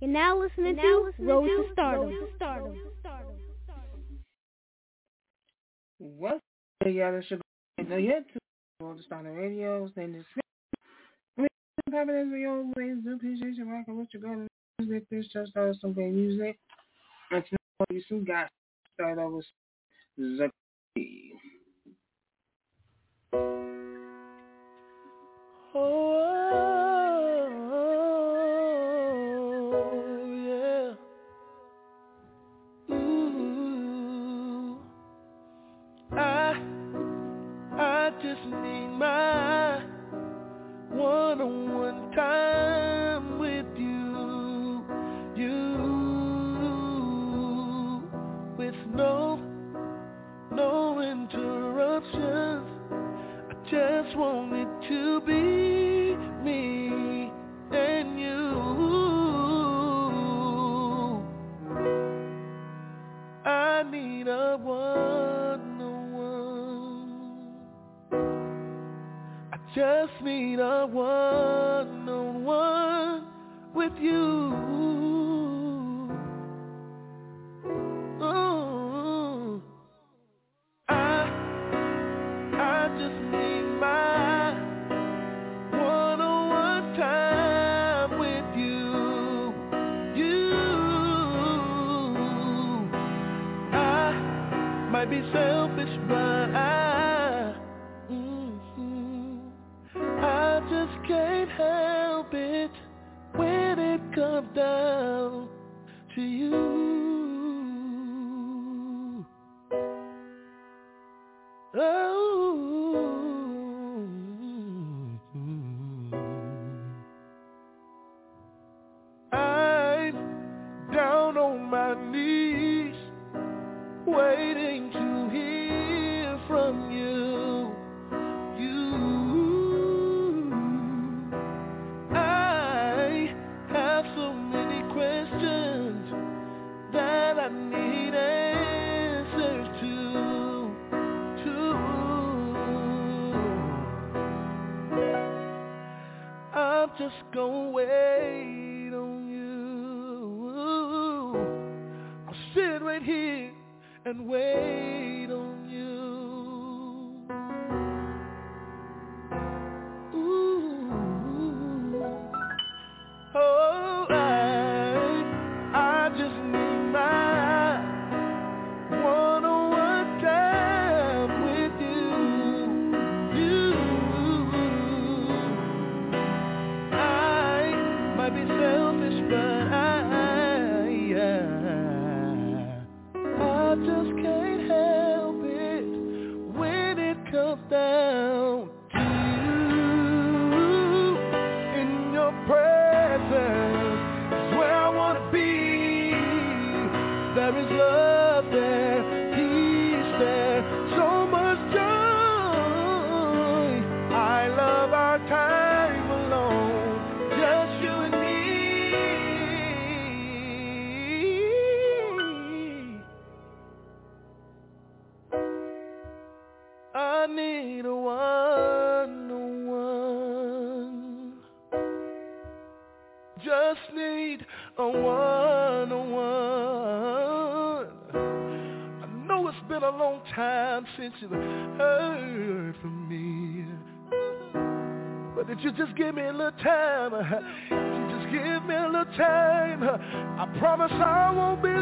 You're now listening You're now to listening Road to, to Stardom. Road to Stardom. What? Yeah, that's your no, you had to Road to Stardom Radio. Then this popping as we always do. Appreciate you rocking with your gun music. This just started some great music. And tonight you some guys start over Zaki. Oh, just need my one-on-one time with you, you, with no, no interruptions. I just want it to be me and you. I need a just need a one-on-one with you. It time, just give me a little time, I promise I won't be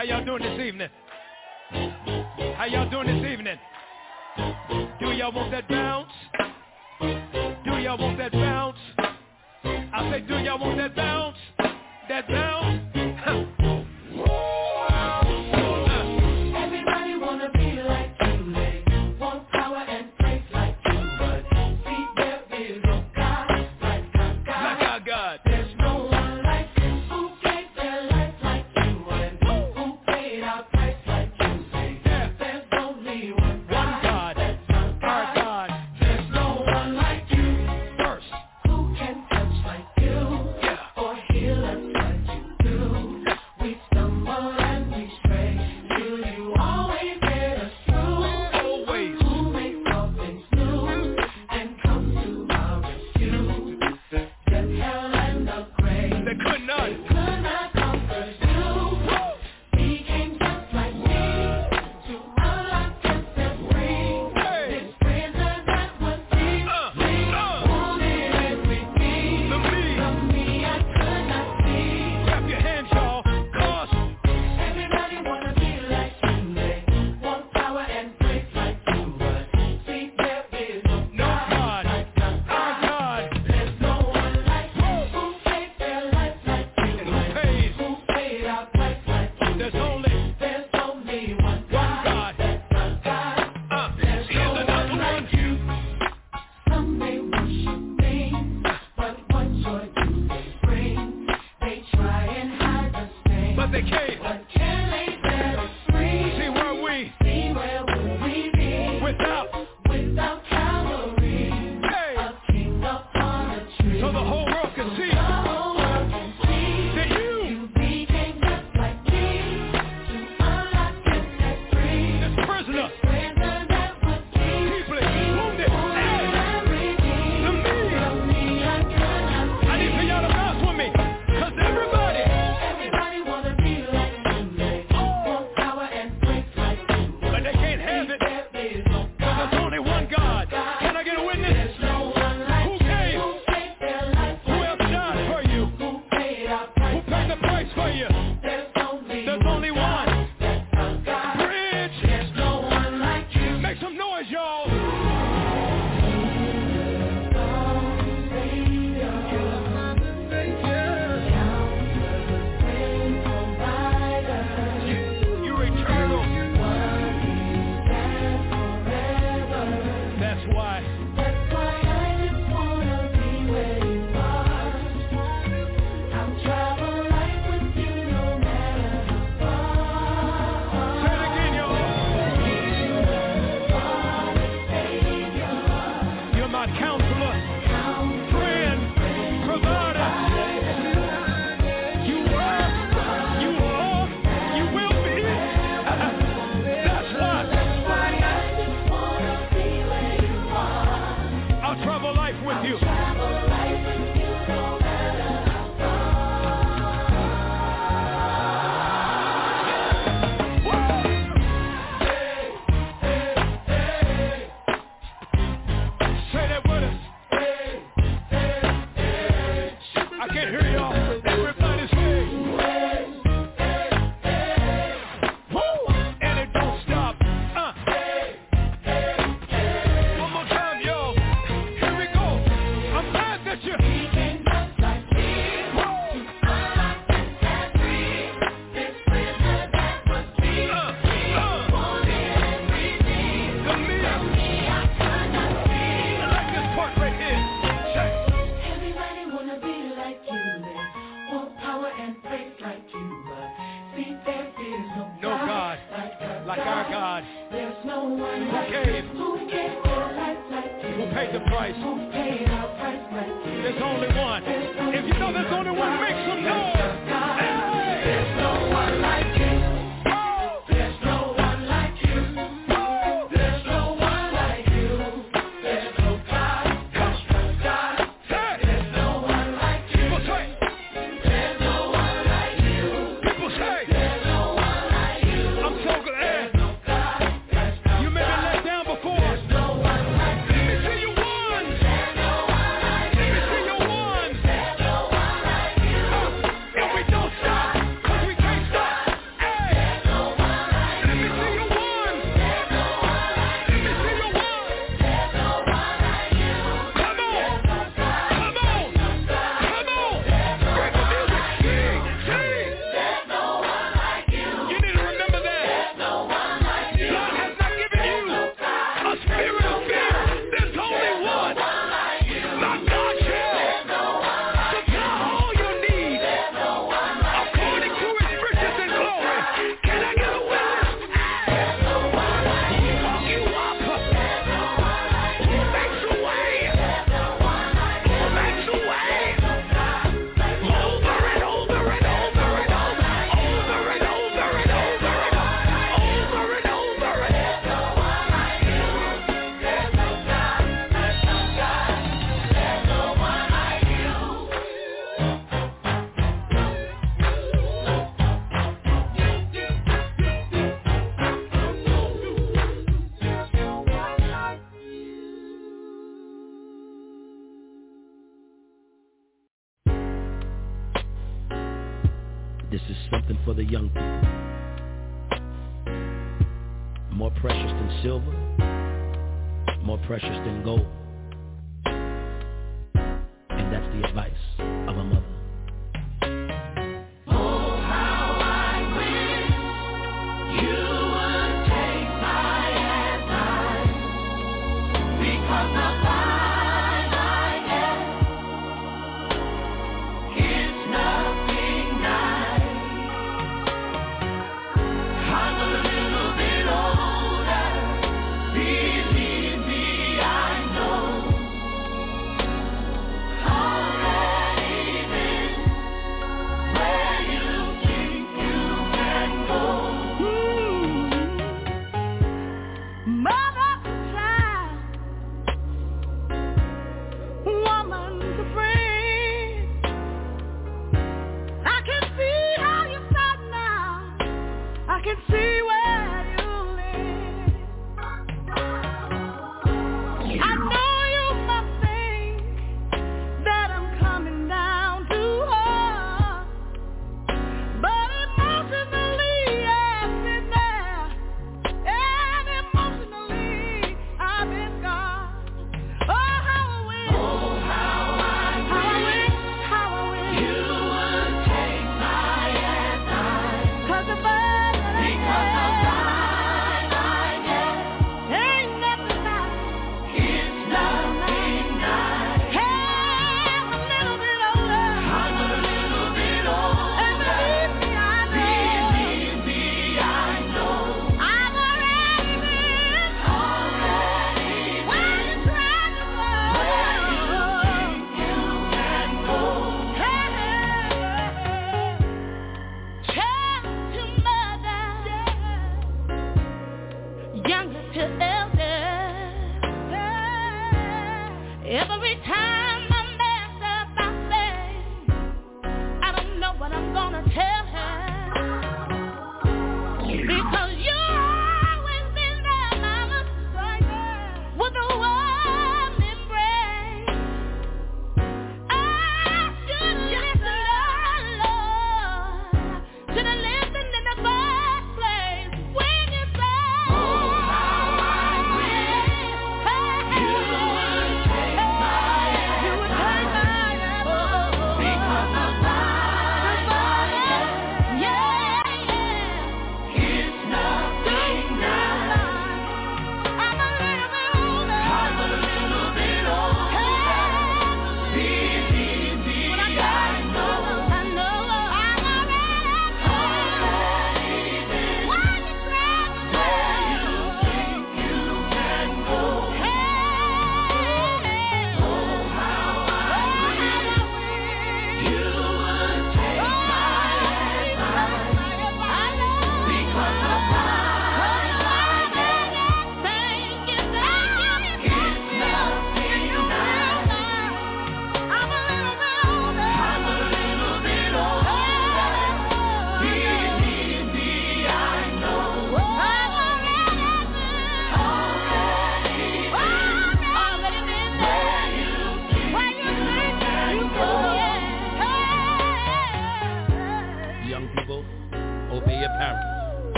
How y'all doing this evening? How y'all doing this evening? Do y'all want that bounce? Do y'all want that bounce? I say, do y'all want that bounce? That bounce?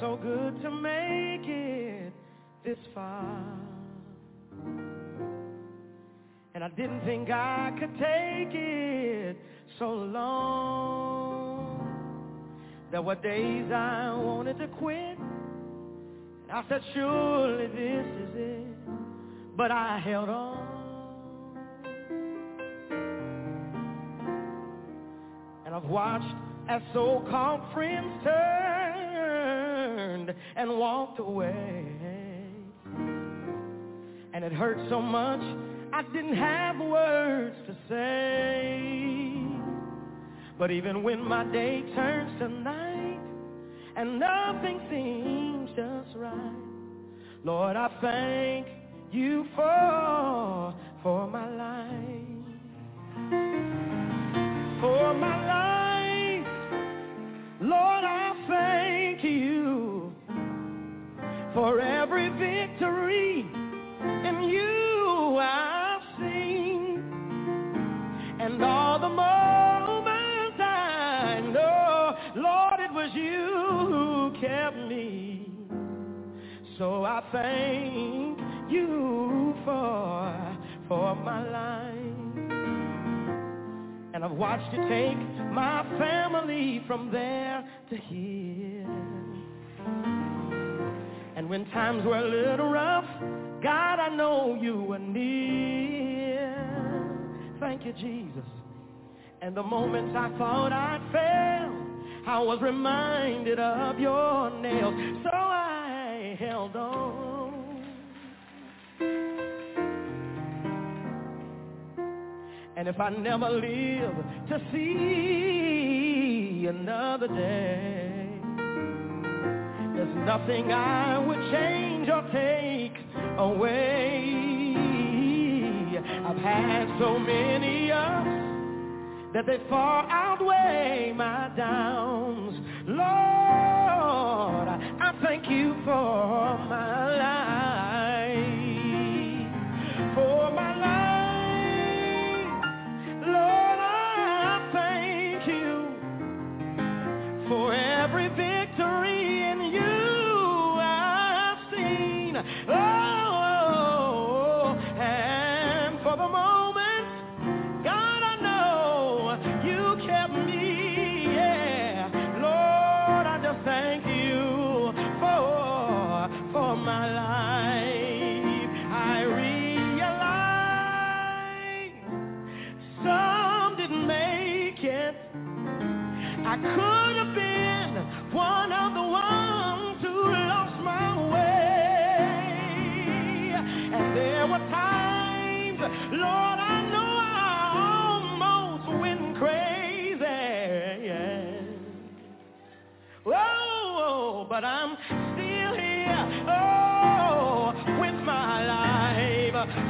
So good to make it this far. And I didn't think I could take it so long. There were days I wanted to quit. And I said, surely this is it. But I held on. And I've watched as so-called friends turned and walked away. And it hurt so much I didn't have words to say. But even when my day turns to night and nothing seems just right, Lord, I thank you for, for my life. For my life, Lord, I for every victory in you I've seen and all the moments I know, Lord, it was you who kept me. So I thank you for, for my life. And I've watched you take my family from there to here. When times were a little rough, God, I know you were near. Thank you, Jesus. And the moments I thought I'd fail, I was reminded of your nails. So I held on. And if I never live to see another day, there's nothing I would change or take away. I've had so many ups that they far outweigh my downs. Lord, I thank you for my life,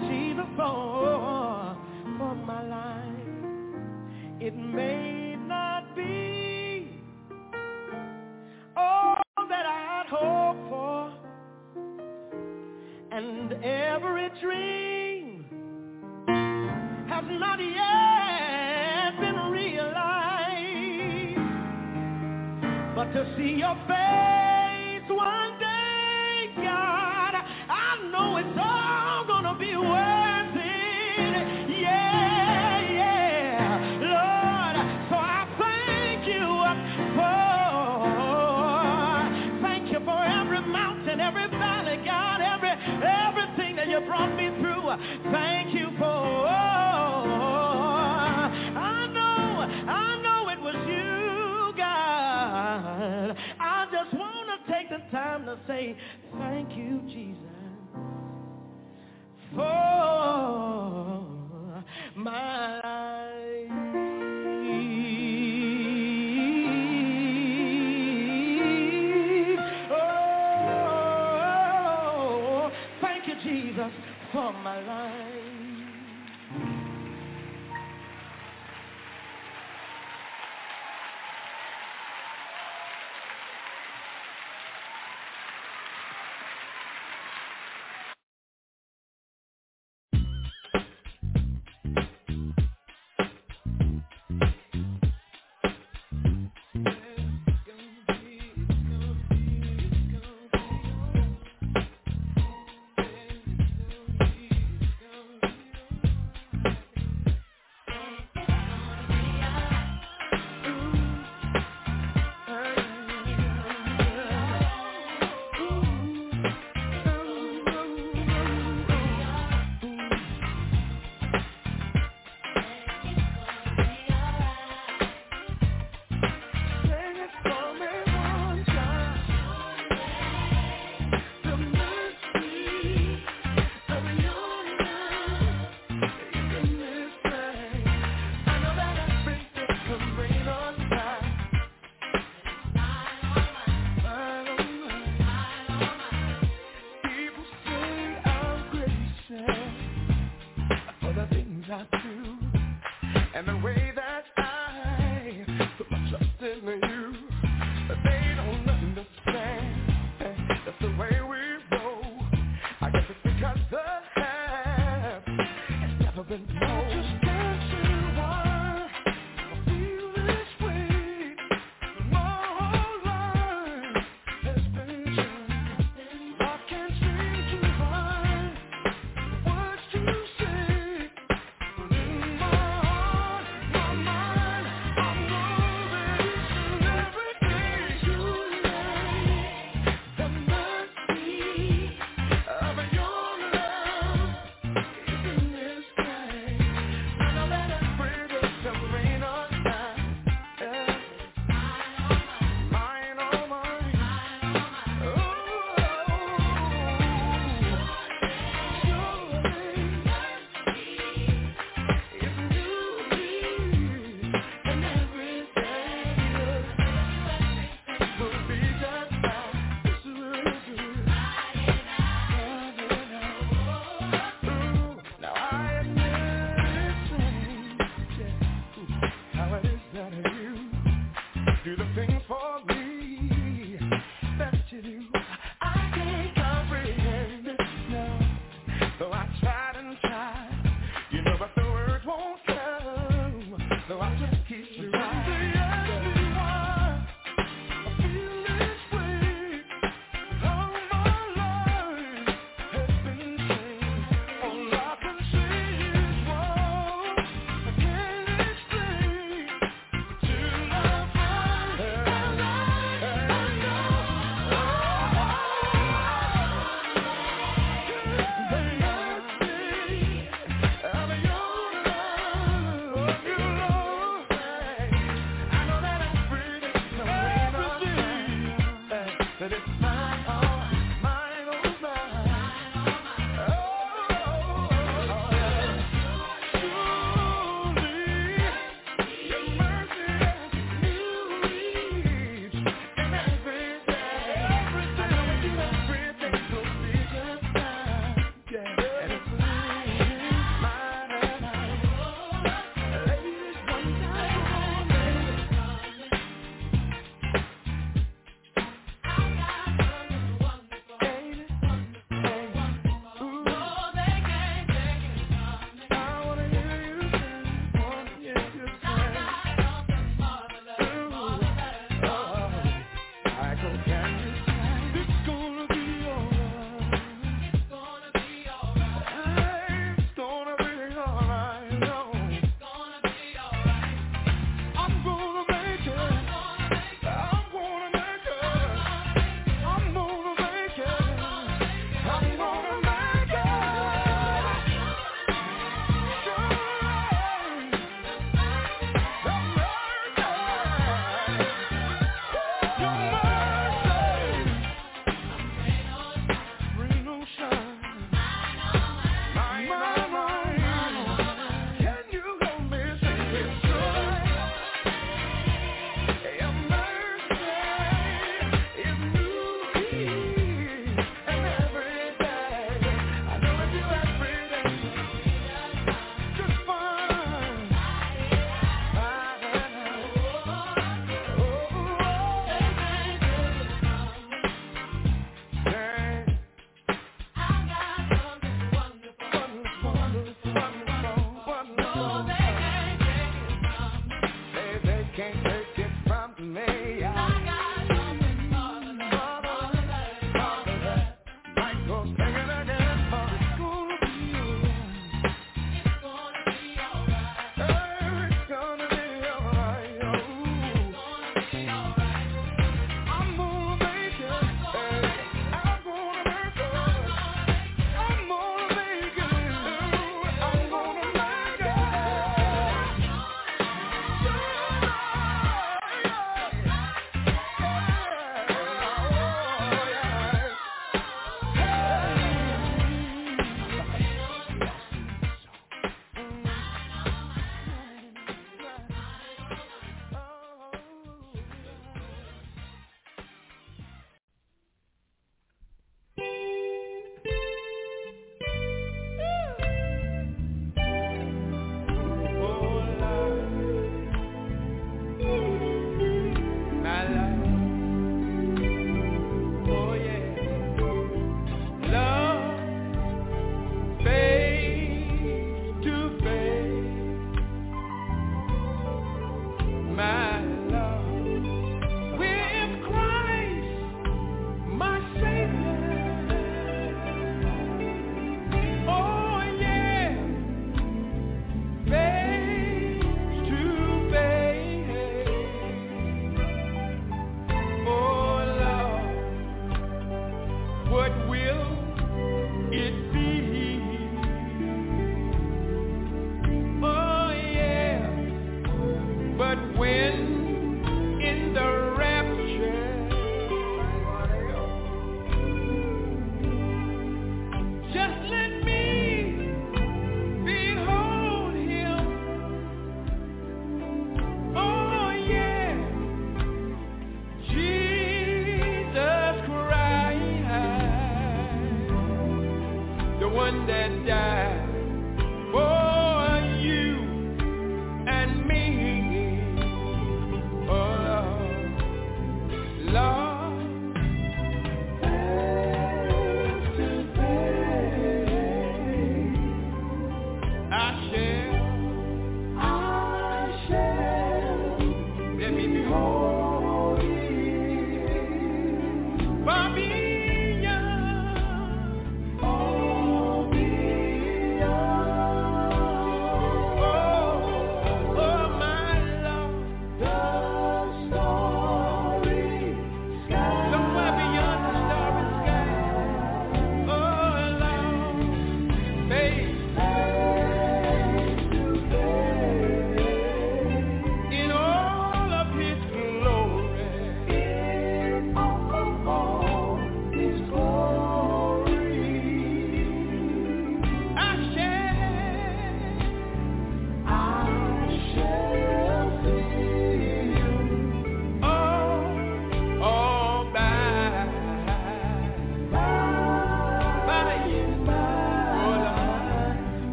you Jesus, for, for my life. It may not be all that I'd hoped for, and every dream has not yet been realized. But to see your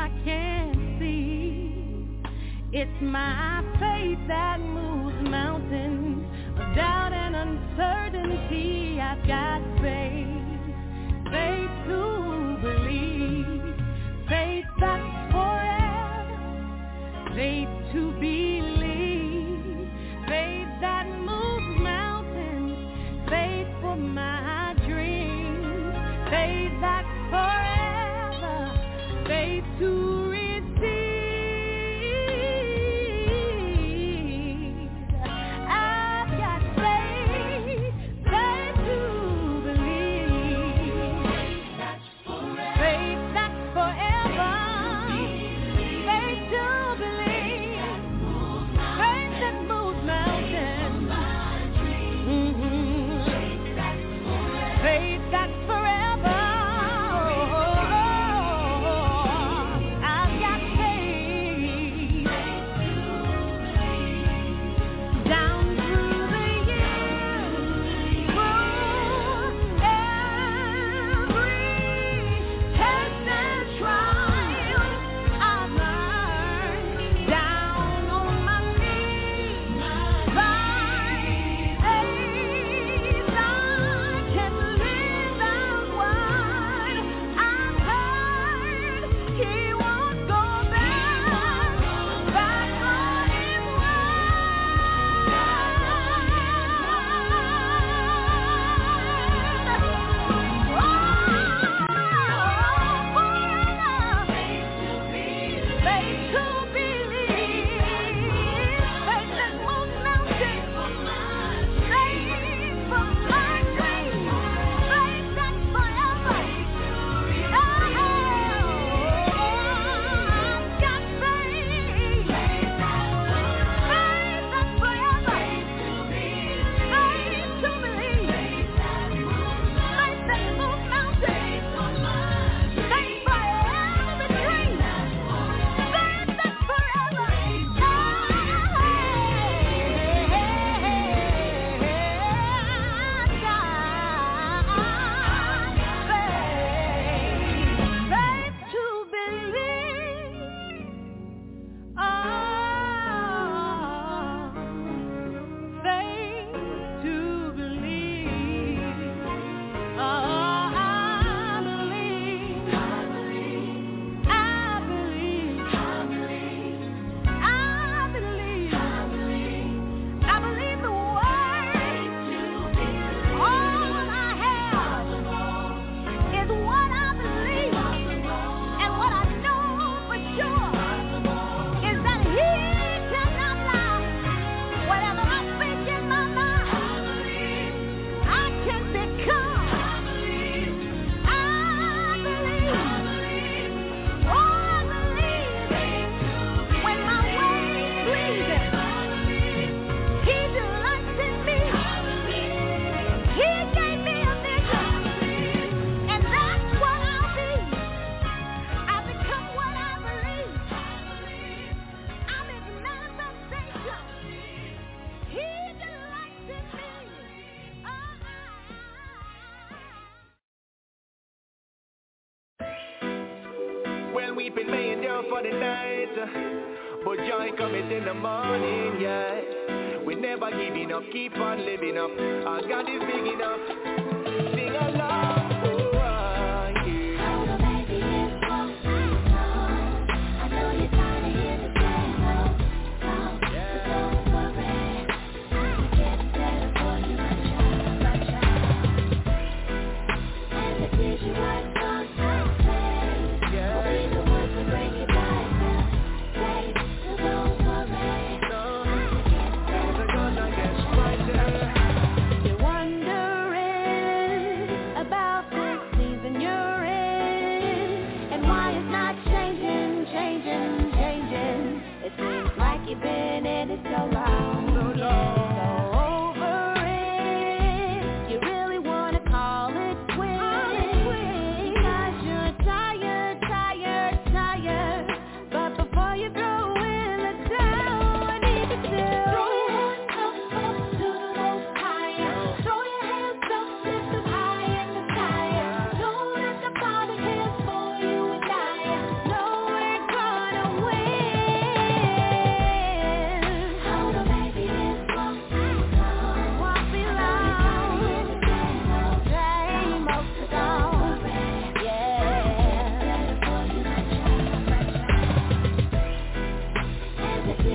I can see. It's my faith that moves mountains of doubt and uncertainty. I've got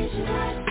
It's right.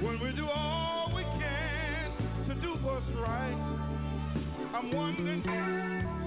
when we do all we can to do what's right. I'm wondering.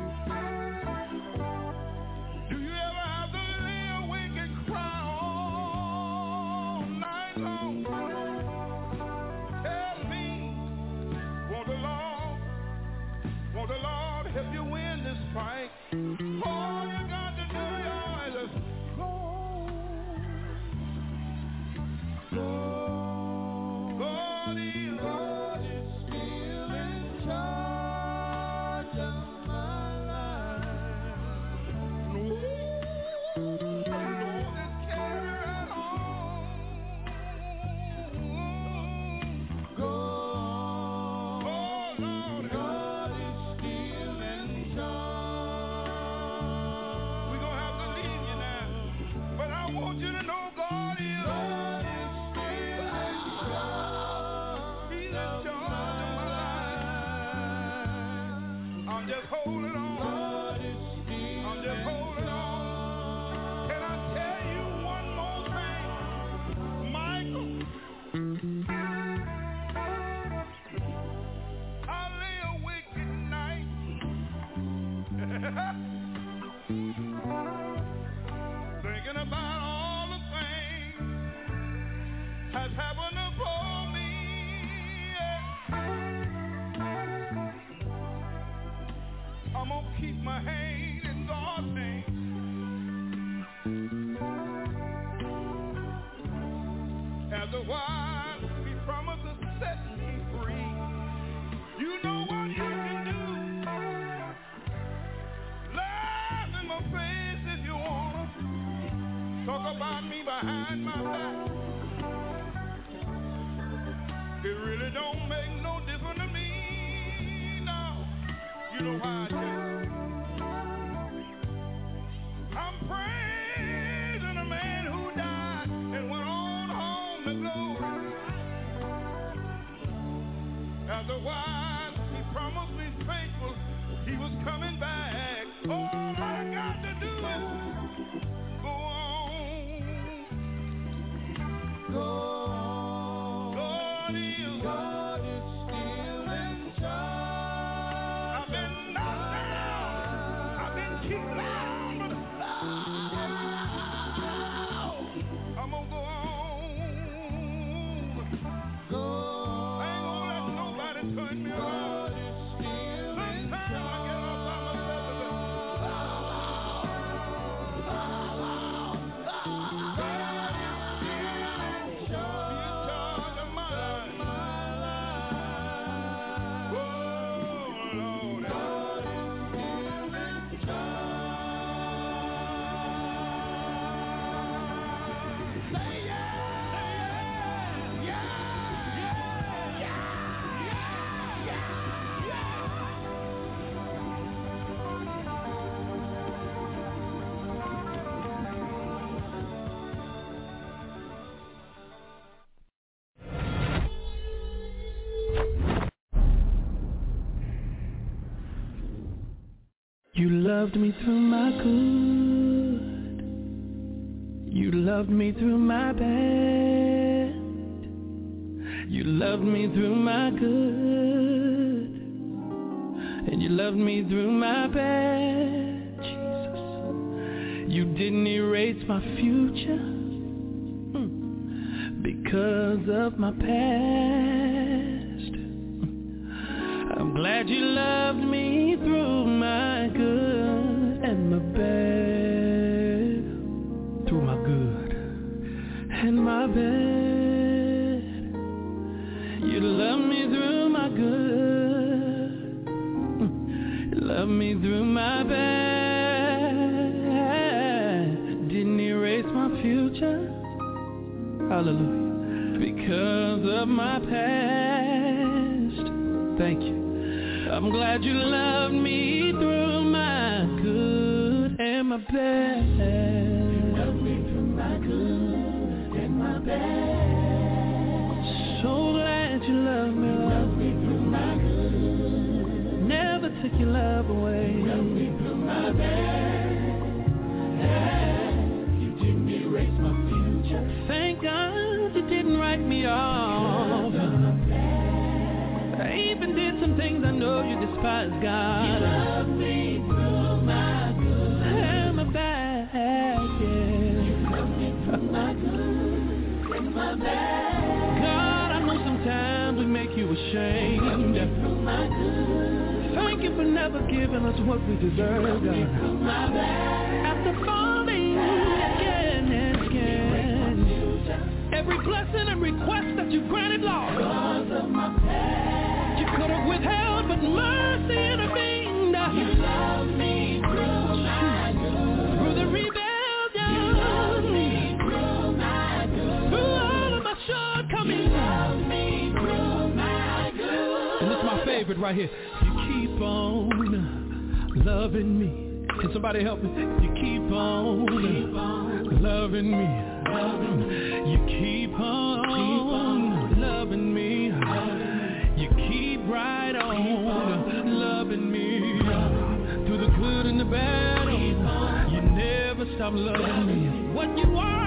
couldn't be right. loved me through my good. You loved me through my bad. You loved me through my good. And you loved me through my bad. Jesus. You didn't erase my future hmm, because of my past. I'm glad you loved me. you love ashamed. Thank you for never giving us what we deserve. After falling again and again, every blessing and request that you granted, Lord, you could have withheld, but mercy. favorite right here. You keep on loving me. Can somebody help me? You keep on, loving me. You keep on, loving me. You keep right on, loving me. Through the good and the bad, you never stop loving me. What you are.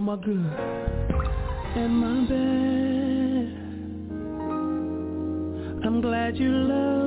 all my good and my bad. I'm glad you love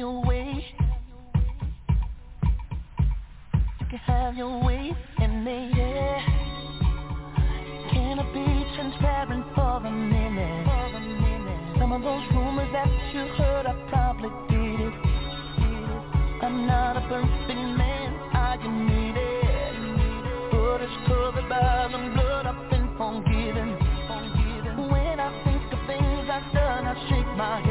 your way. You can have your way in me. Yeah. Can I be transparent for a minute? Some of those rumors that you heard, I probably did it. I'm not a perfect man, I can need it. But it's covered by the blood I've been forgiven. When I think of things I've done, I shake my head.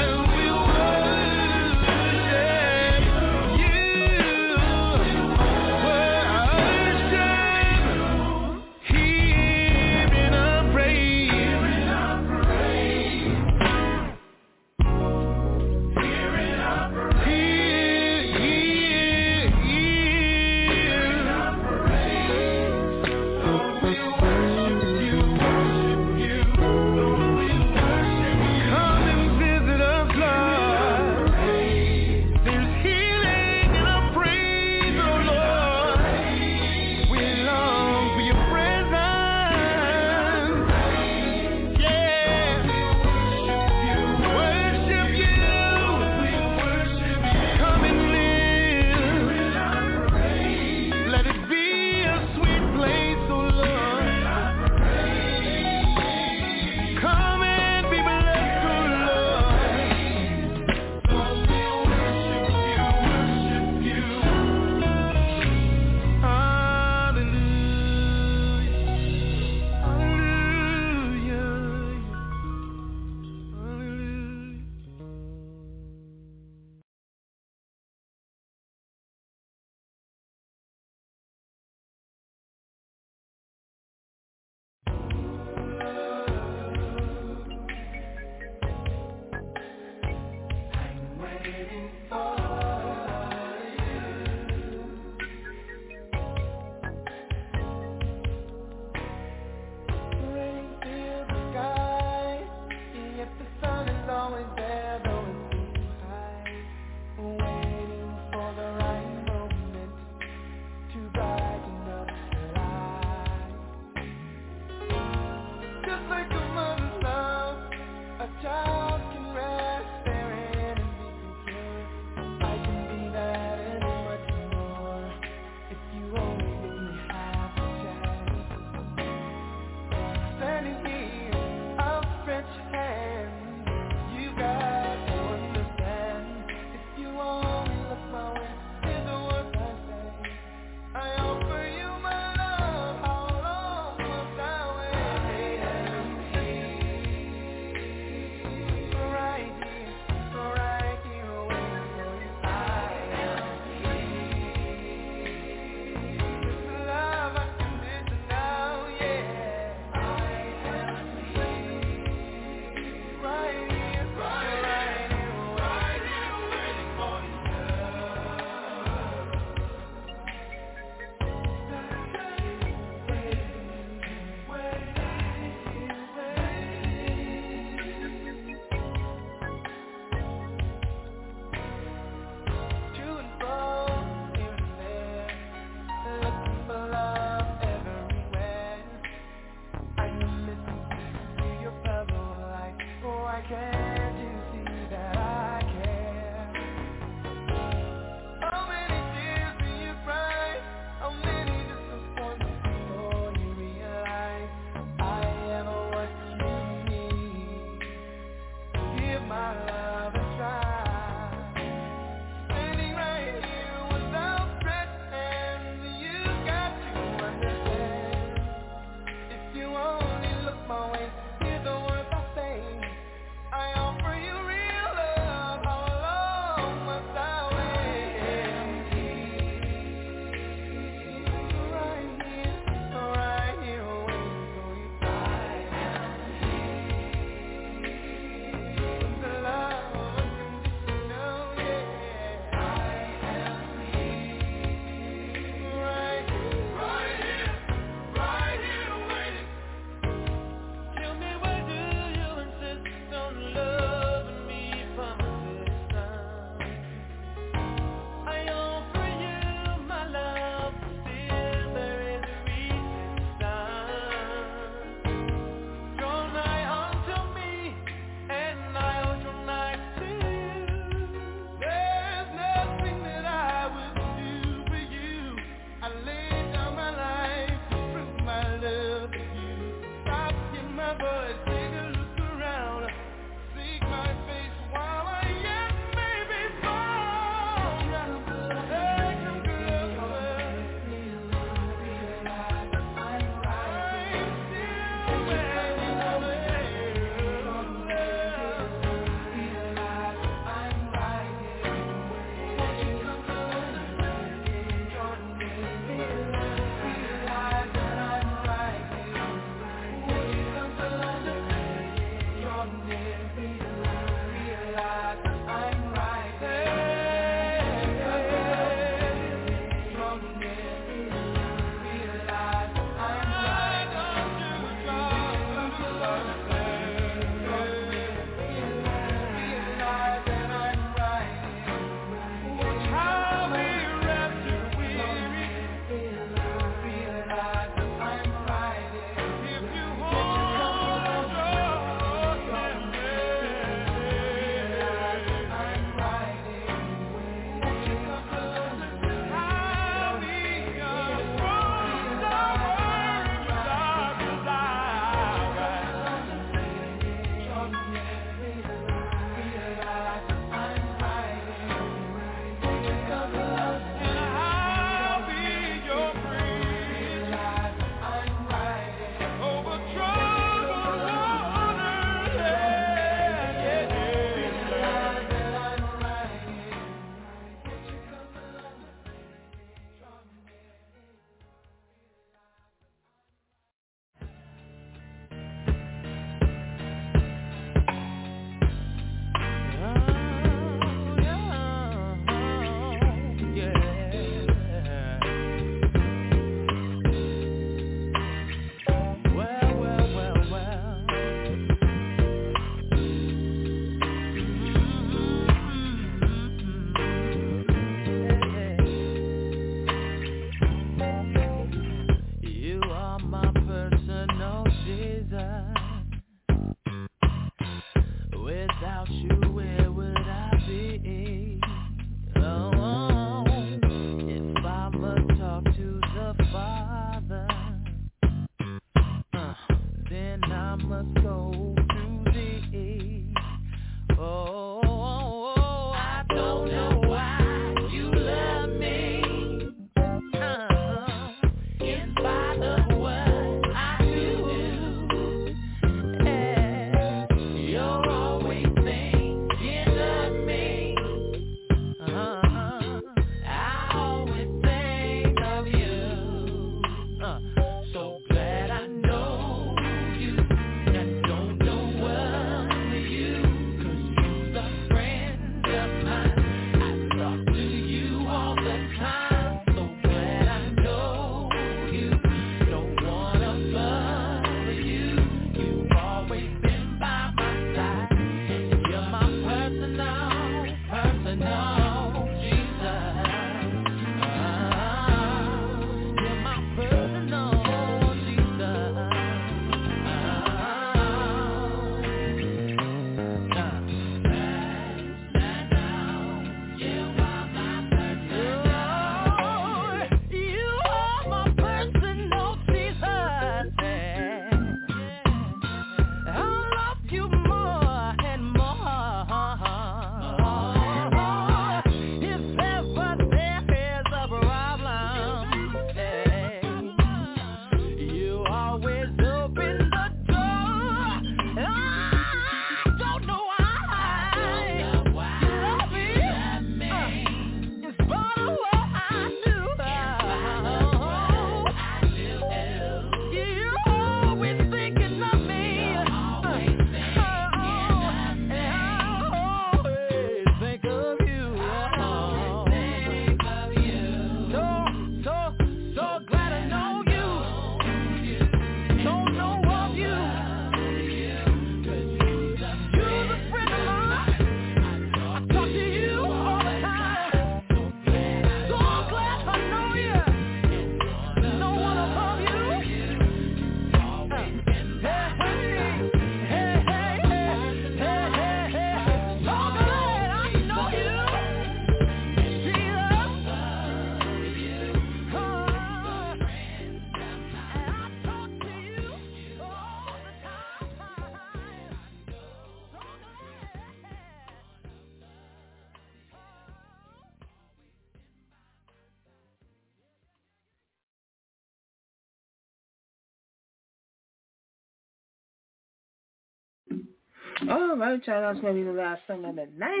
All right, y'all. That's gonna be the last song of the night.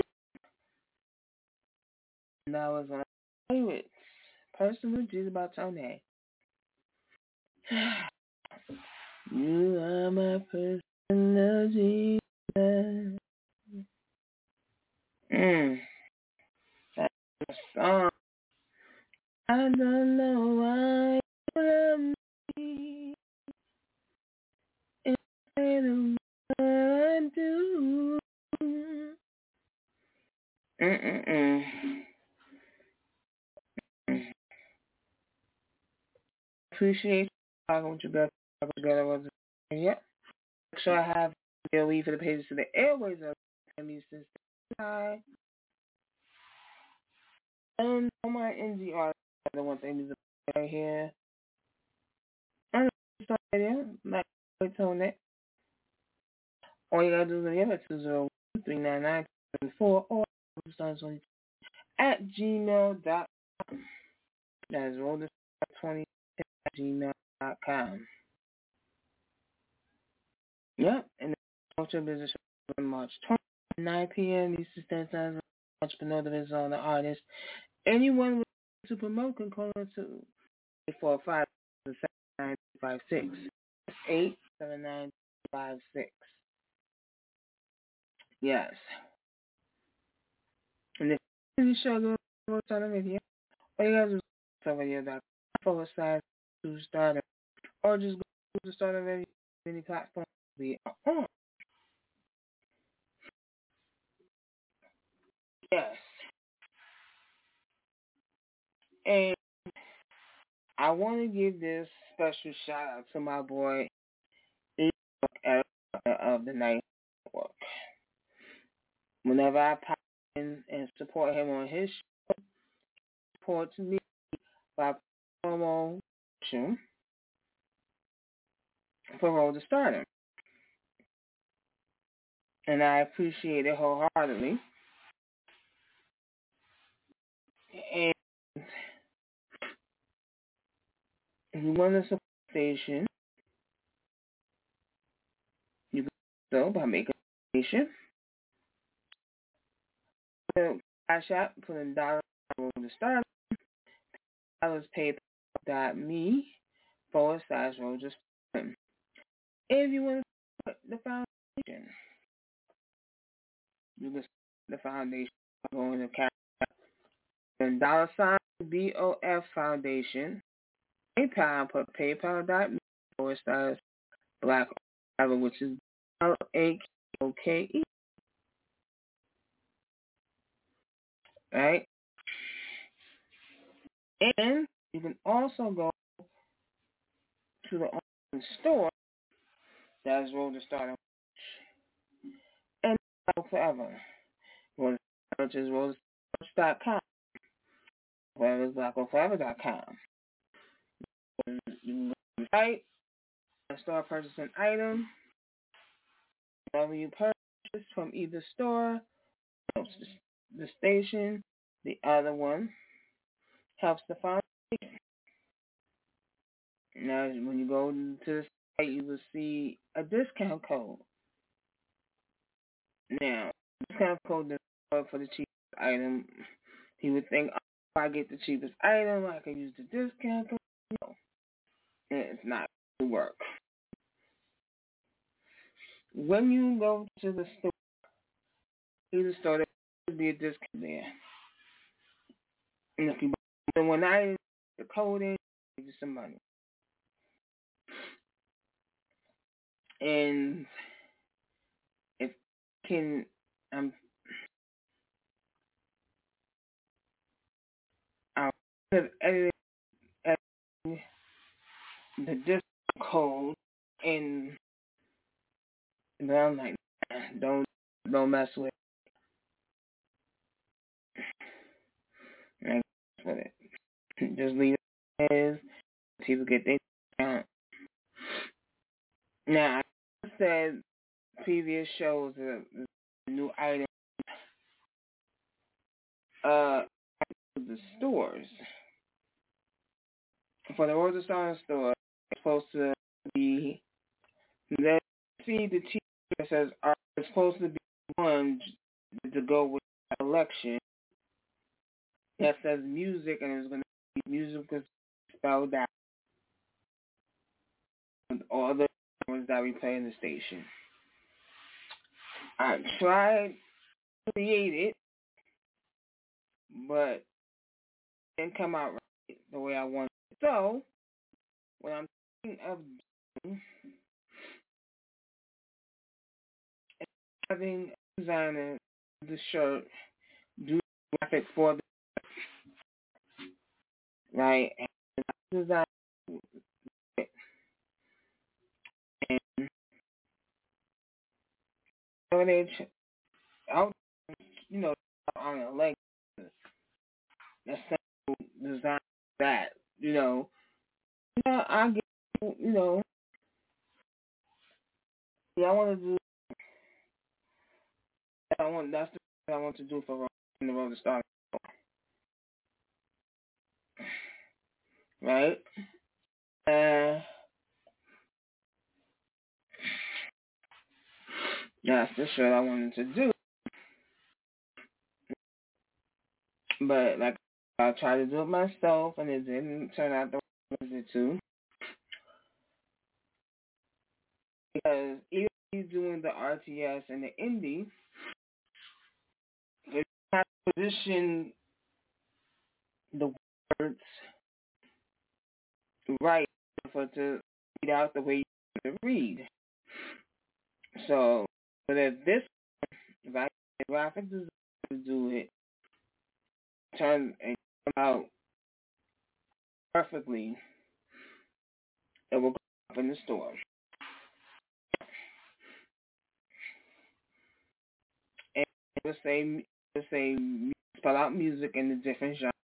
And that was on with personal Jesus about Tony. You are my personal Jesus. Mm. That's a song. I don't know why you love me. Instead of what I do. Mm-mm-mm. Appreciate talking with you guys together was yet. Make sure I have your leave for the pages to the airways of me since time. And on my NGR, the one thing is right here. I'm sorry, like wait on it. All you gotta do is nine nine seven four or at gmail dot com. That is roll twenty at gmail dot com. Yep, and the culture business on March 20, 9 p.m. Eastern Standard Time. Entrepreneur is on the artist. Anyone with to promote can call us to 845 7956. 87956. Yes. And if you show go on the video, all you guys do is video.com forward slash to starter or just go to start a video any platform we are on. Yes. And I want to give this special shout out to my boy, of the Night Network. Whenever I pop in and support him on his show, he supports me by promotion for Road to Stardom. And I appreciate it wholeheartedly. And if you want to support station, you can do so by making a donation. Cash App put in dollar road to start. Dollars paypal.me forward slash to start. If you want to support the foundation, you can support the foundation going to cash App and dollar sign BOF Foundation. PayPal, put paypal.me forward slash black which is L Right? And you can also go to the online store that's Road to Stardom and forever. Road which is road.com. Wherever is blackforever.com. You can go to the site and start purchasing items. Whatever you purchase from either store, the station, the other one helps the foundation. Now, when you go to the site, you will see a discount code. Now, discount code is for the cheapest item. He would think, oh, if I get the cheapest item, I can use the discount code. No, it's not going to work. When you go to the store, either store, should be a discount there. And if you buy one item, the code in, give you some money. And if can um I'll edit, edit the discount code but I'm like, don't don't mess with with it. Just leave it as people get their discount. Now, I said previous shows the new item uh the stores. For the Rosa Star store, it's supposed to be let's see the T that says it's supposed to be one to go with the election that says music and it's going to be music spelled out. All the ones that we play in the station. I tried to create it, but it didn't come out right the way I wanted. So, what I'm thinking of doing is having a designer the shirt do graphic for the right? And design and when they out you know on a leg same design that you know. Know I get you know yeah I want to do I want that's the I want to do for the road to start right uh That's the shirt I wanted to do. But like I tried to do it myself and it didn't turn out the way I wanted it to. Because even he's doing the RTS and the indie, you have to position the words right for to read out the way you want to read. So but if this, if I graphic design to do it, turn and come out perfectly, it will go up in the store. And say, it will say, spell out music in the different genres.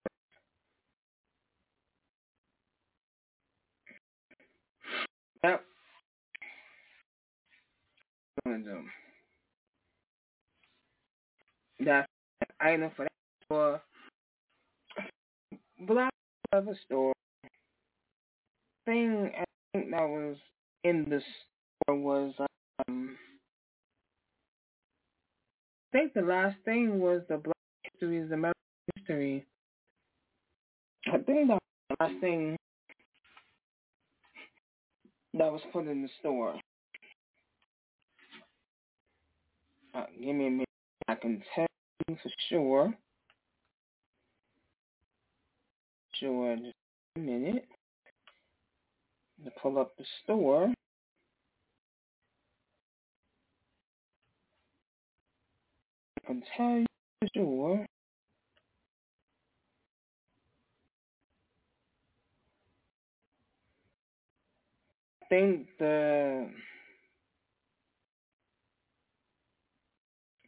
Yep. I'm gonna. That's an item for that store. Black other store. Thing I think that was in the store was um I think the last thing was the Black History is American History. I think that was the last thing that was put in the store. Uh, give me a minute. I can tell you for sure. Sure, just a minute. To pull up the store. I can tell you for sure. Think the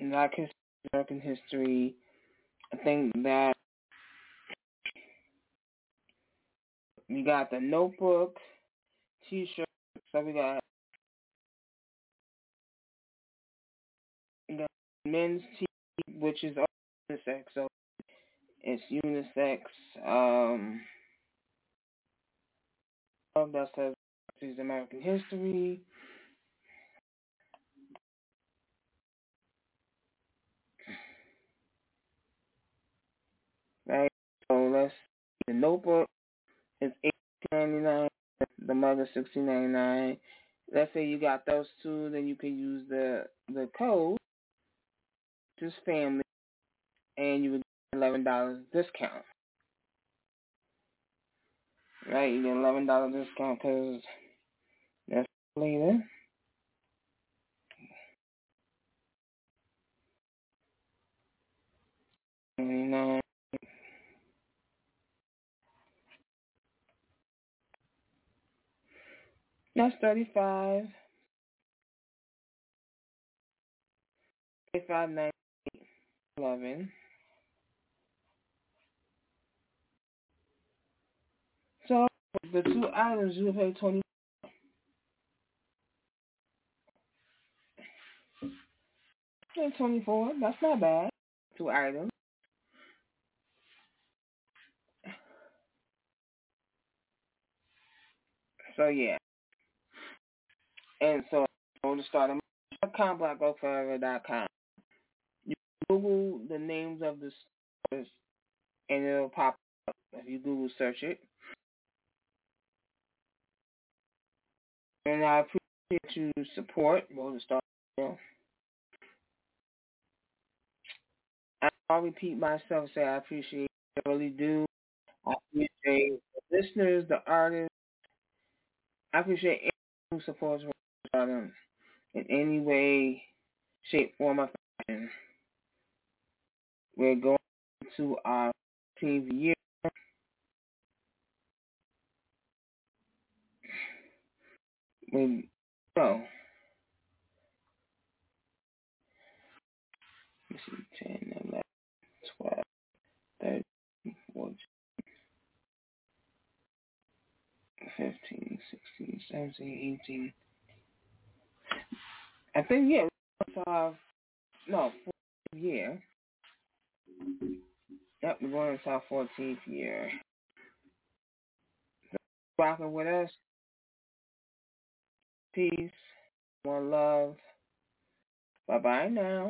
Black history, American history. I think that we got the notebook, T-shirt. So we got the men's tee, which is unisex. So it's unisex. Um, that says American history. right? So let's the notebook is eight ninety nine, the mother sixteen ninety nine. Let's say you got those two, then you can use the the code, just family, and you would get eleven dollars discount. Right, you get eleven dollars discount because later. Ninety nine. That's 35. 35, 98, 11. So the two items you pay 20. 24. That's not bad. Two items. So yeah. And so I want to start a Blackcom, blakokeforever.com. You Google the names of the stores and it'll pop up if you Google search it. And I appreciate you support Roll the Star. I'll repeat myself say I appreciate I really do. I appreciate the listeners, the artists. I appreciate anyone who supports Roll in any way, shape, form, or fashion. We're going to our 15th year. We go. This is 10, 11, 12, 13, 14, 15, 16, 17, 18. I think, yeah, our, no, 14th year. Yep, we're going into our 14th year. Rocking with us. Peace. More love. Bye-bye now.